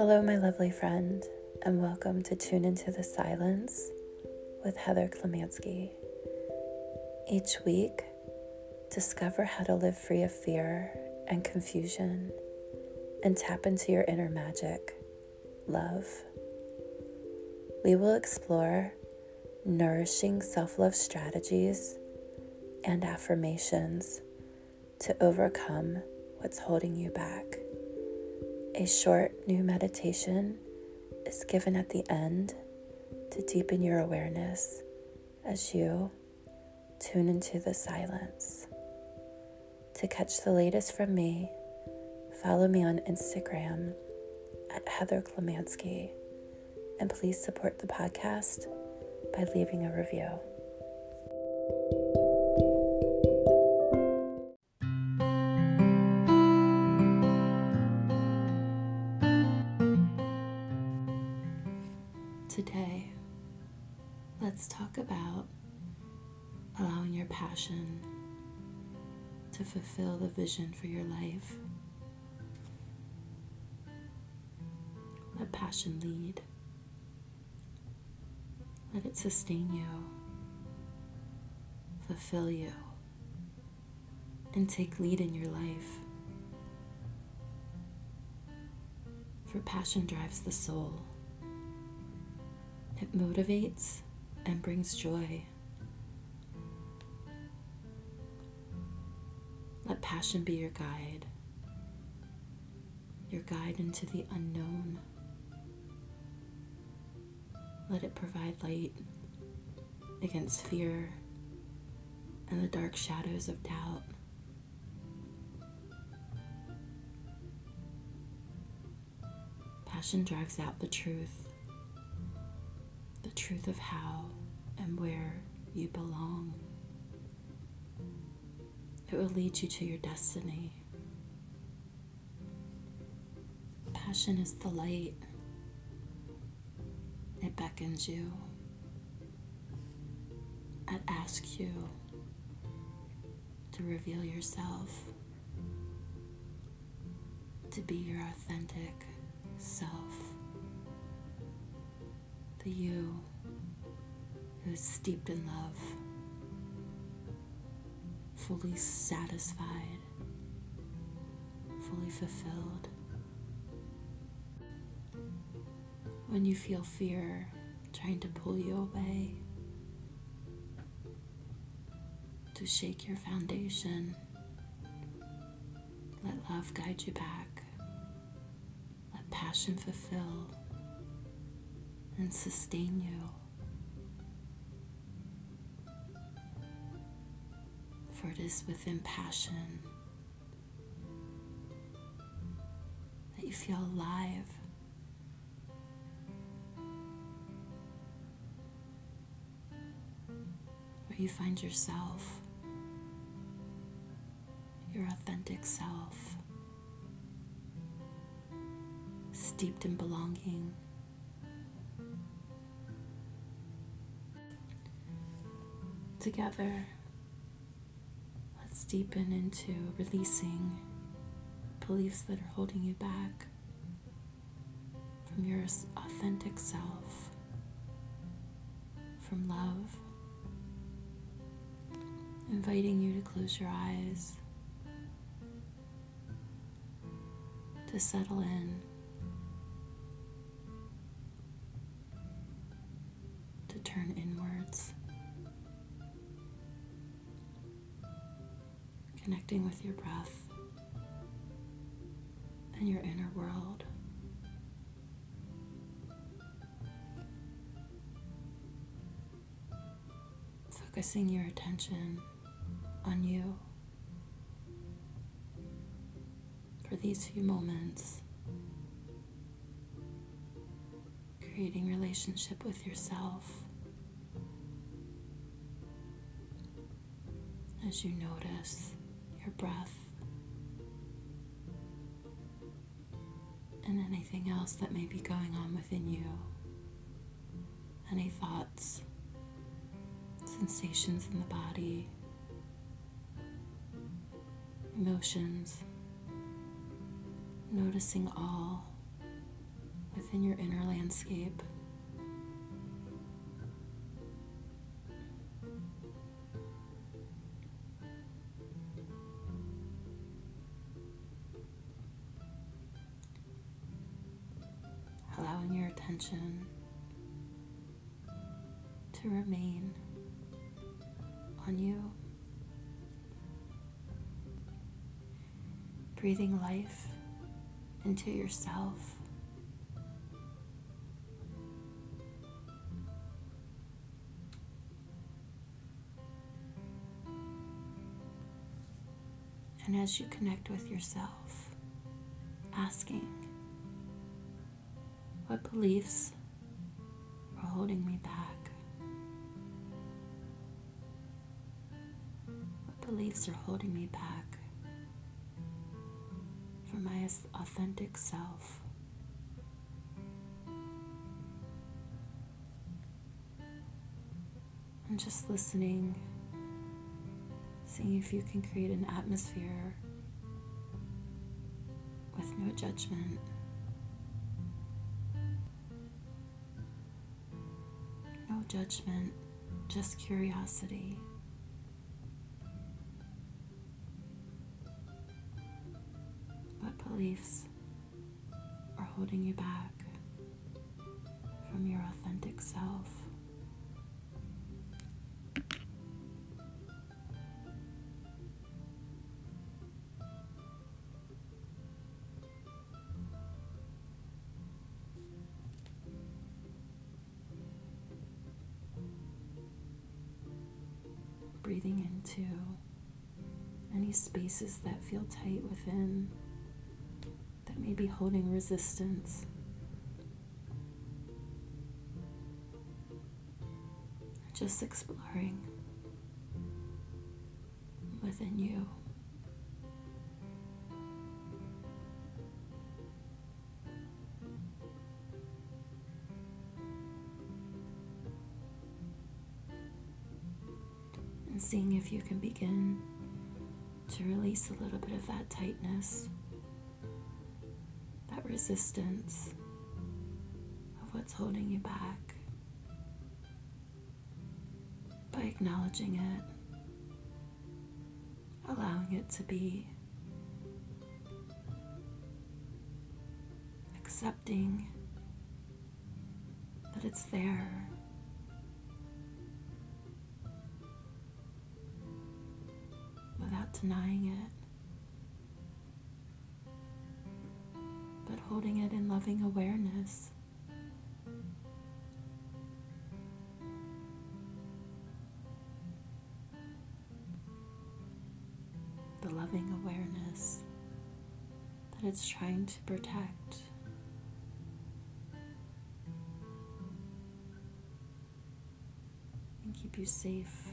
Hello, my lovely friend, and welcome to Tune Into the Silence with Heather Klemanski. Each week, discover how to live free of fear and confusion and tap into your inner magic, love. We will explore nourishing self love strategies and affirmations to overcome what's holding you back. A short new meditation is given at the end to deepen your awareness as you tune into the silence. To catch the latest from me, follow me on Instagram at Heather Klemanski, and please support the podcast by leaving a review. Talk about allowing your passion to fulfill the vision for your life. Let passion lead. Let it sustain you, fulfill you, and take lead in your life. For passion drives the soul. It motivates and brings joy. Let passion be your guide, your guide into the unknown. Let it provide light against fear and the dark shadows of doubt. Passion drives out the truth the truth of how where you belong. It will lead you to your destiny. Passion is the light, it beckons you, it asks you to reveal yourself, to be your authentic self the you who is steeped in love, fully satisfied, fully fulfilled. When you feel fear trying to pull you away, to shake your foundation, let love guide you back. Let passion fulfill and sustain you. For it is within passion that you feel alive. Where you find yourself, your authentic self, steeped in belonging. together, deepen into releasing beliefs that are holding you back from your authentic self, from love, inviting you to close your eyes, to settle in. Connecting with your breath and your inner world. Focusing your attention on you for these few moments, creating relationship with yourself as you notice your breath, and anything else that may be going on within you. Any thoughts, sensations in the body, emotions, noticing all within your inner landscape. To remain on you. Breathing life into yourself. And as you connect with yourself, asking, what beliefs are holding me back? What beliefs are holding me back from my authentic self? And just listening Seeing if you can create an atmosphere with no judgment. Judgment, just curiosity. What beliefs are holding you back from your authentic self? Into any spaces that feel tight within that may be holding resistance. Just exploring within you. Seeing if you can begin to release a little bit of that tightness, that resistance of what's holding you back by acknowledging it, allowing it to be, accepting that it's there. Denying it, but holding it in loving awareness. The loving awareness that it's trying to protect. And keep you safe.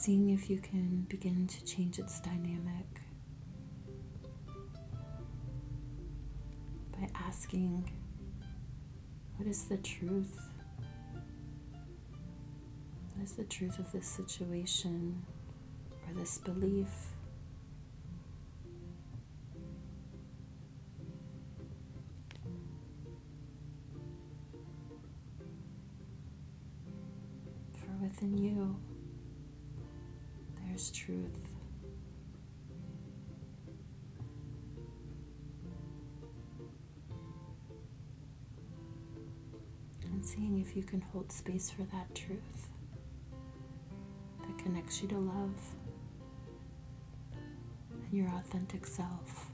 Seeing if you can begin to change its dynamic by asking, What is the truth? What is the truth of this situation or this belief? If you can hold space for that truth that connects you to love and your authentic self.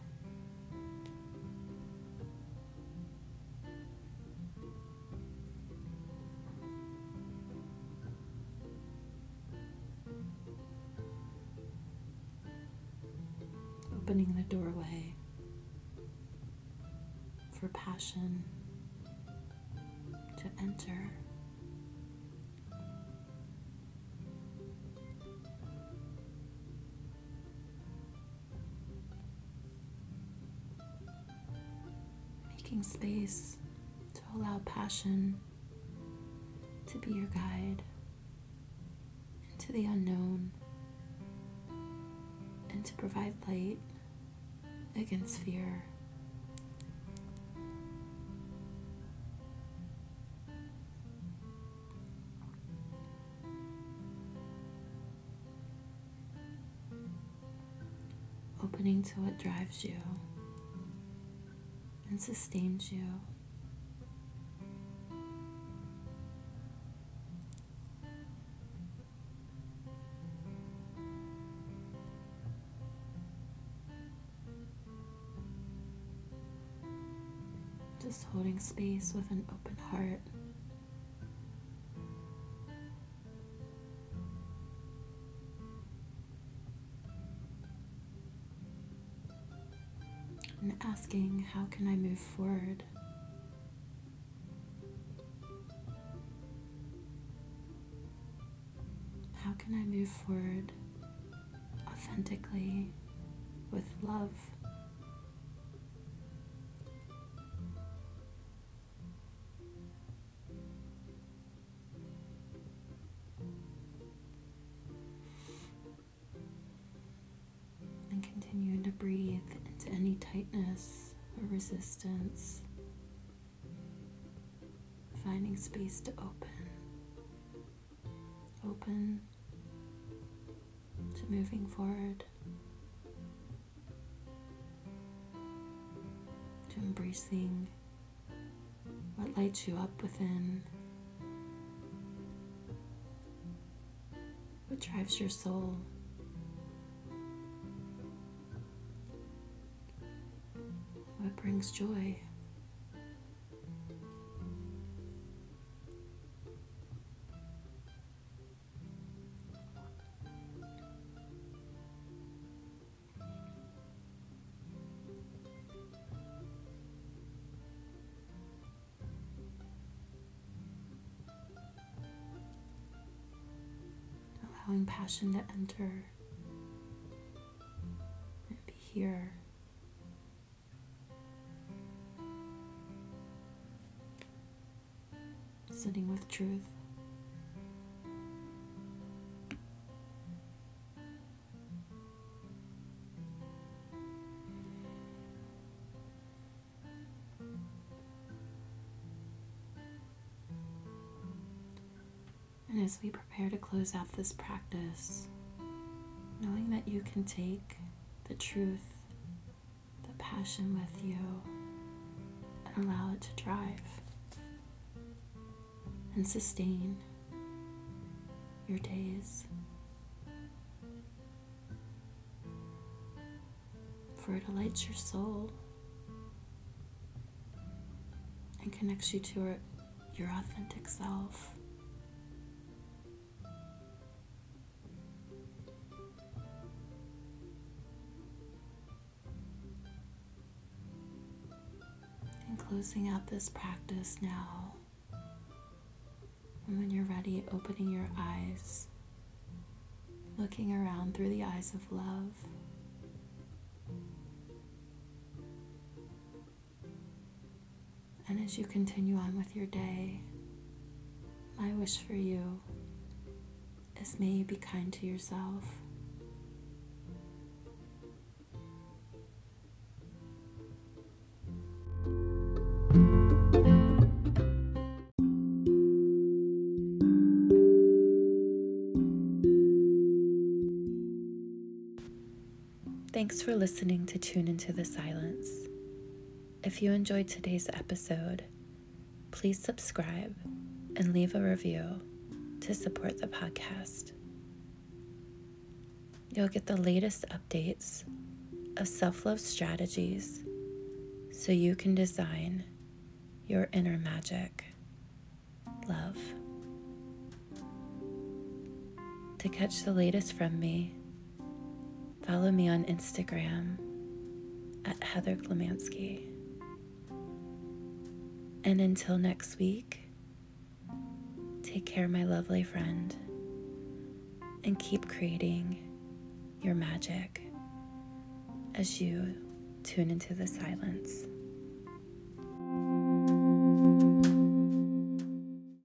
opening the doorway for passion to enter making space to allow passion to be your guide into the unknown and to provide light against fear. Opening to what drives you and sustains you. Just holding space with an open heart. Asking, how can I move forward? How can I move forward authentically with love? Tightness or resistance, finding space to open, open to moving forward, to embracing what lights you up within. What drives your soul? Brings joy. Allowing passion to enter and be here. With truth. And as we prepare to close out this practice, knowing that you can take the truth, the passion with you, and allow it to drive and sustain your days. For it lights your soul and connects you to your authentic self. And closing out this practice now. And when you're ready, opening your eyes, looking around through the eyes of love. And as you continue on with your day, my wish for you is may you be kind to yourself. Thanks for listening to Tune Into the Silence. If you enjoyed today's episode, please subscribe and leave a review to support the podcast. You'll get the latest updates of self love strategies so you can design your inner magic. Love. To catch the latest from me, Follow me on Instagram at Heather Klemanski. And until next week, take care, my lovely friend, and keep creating your magic as you tune into the silence.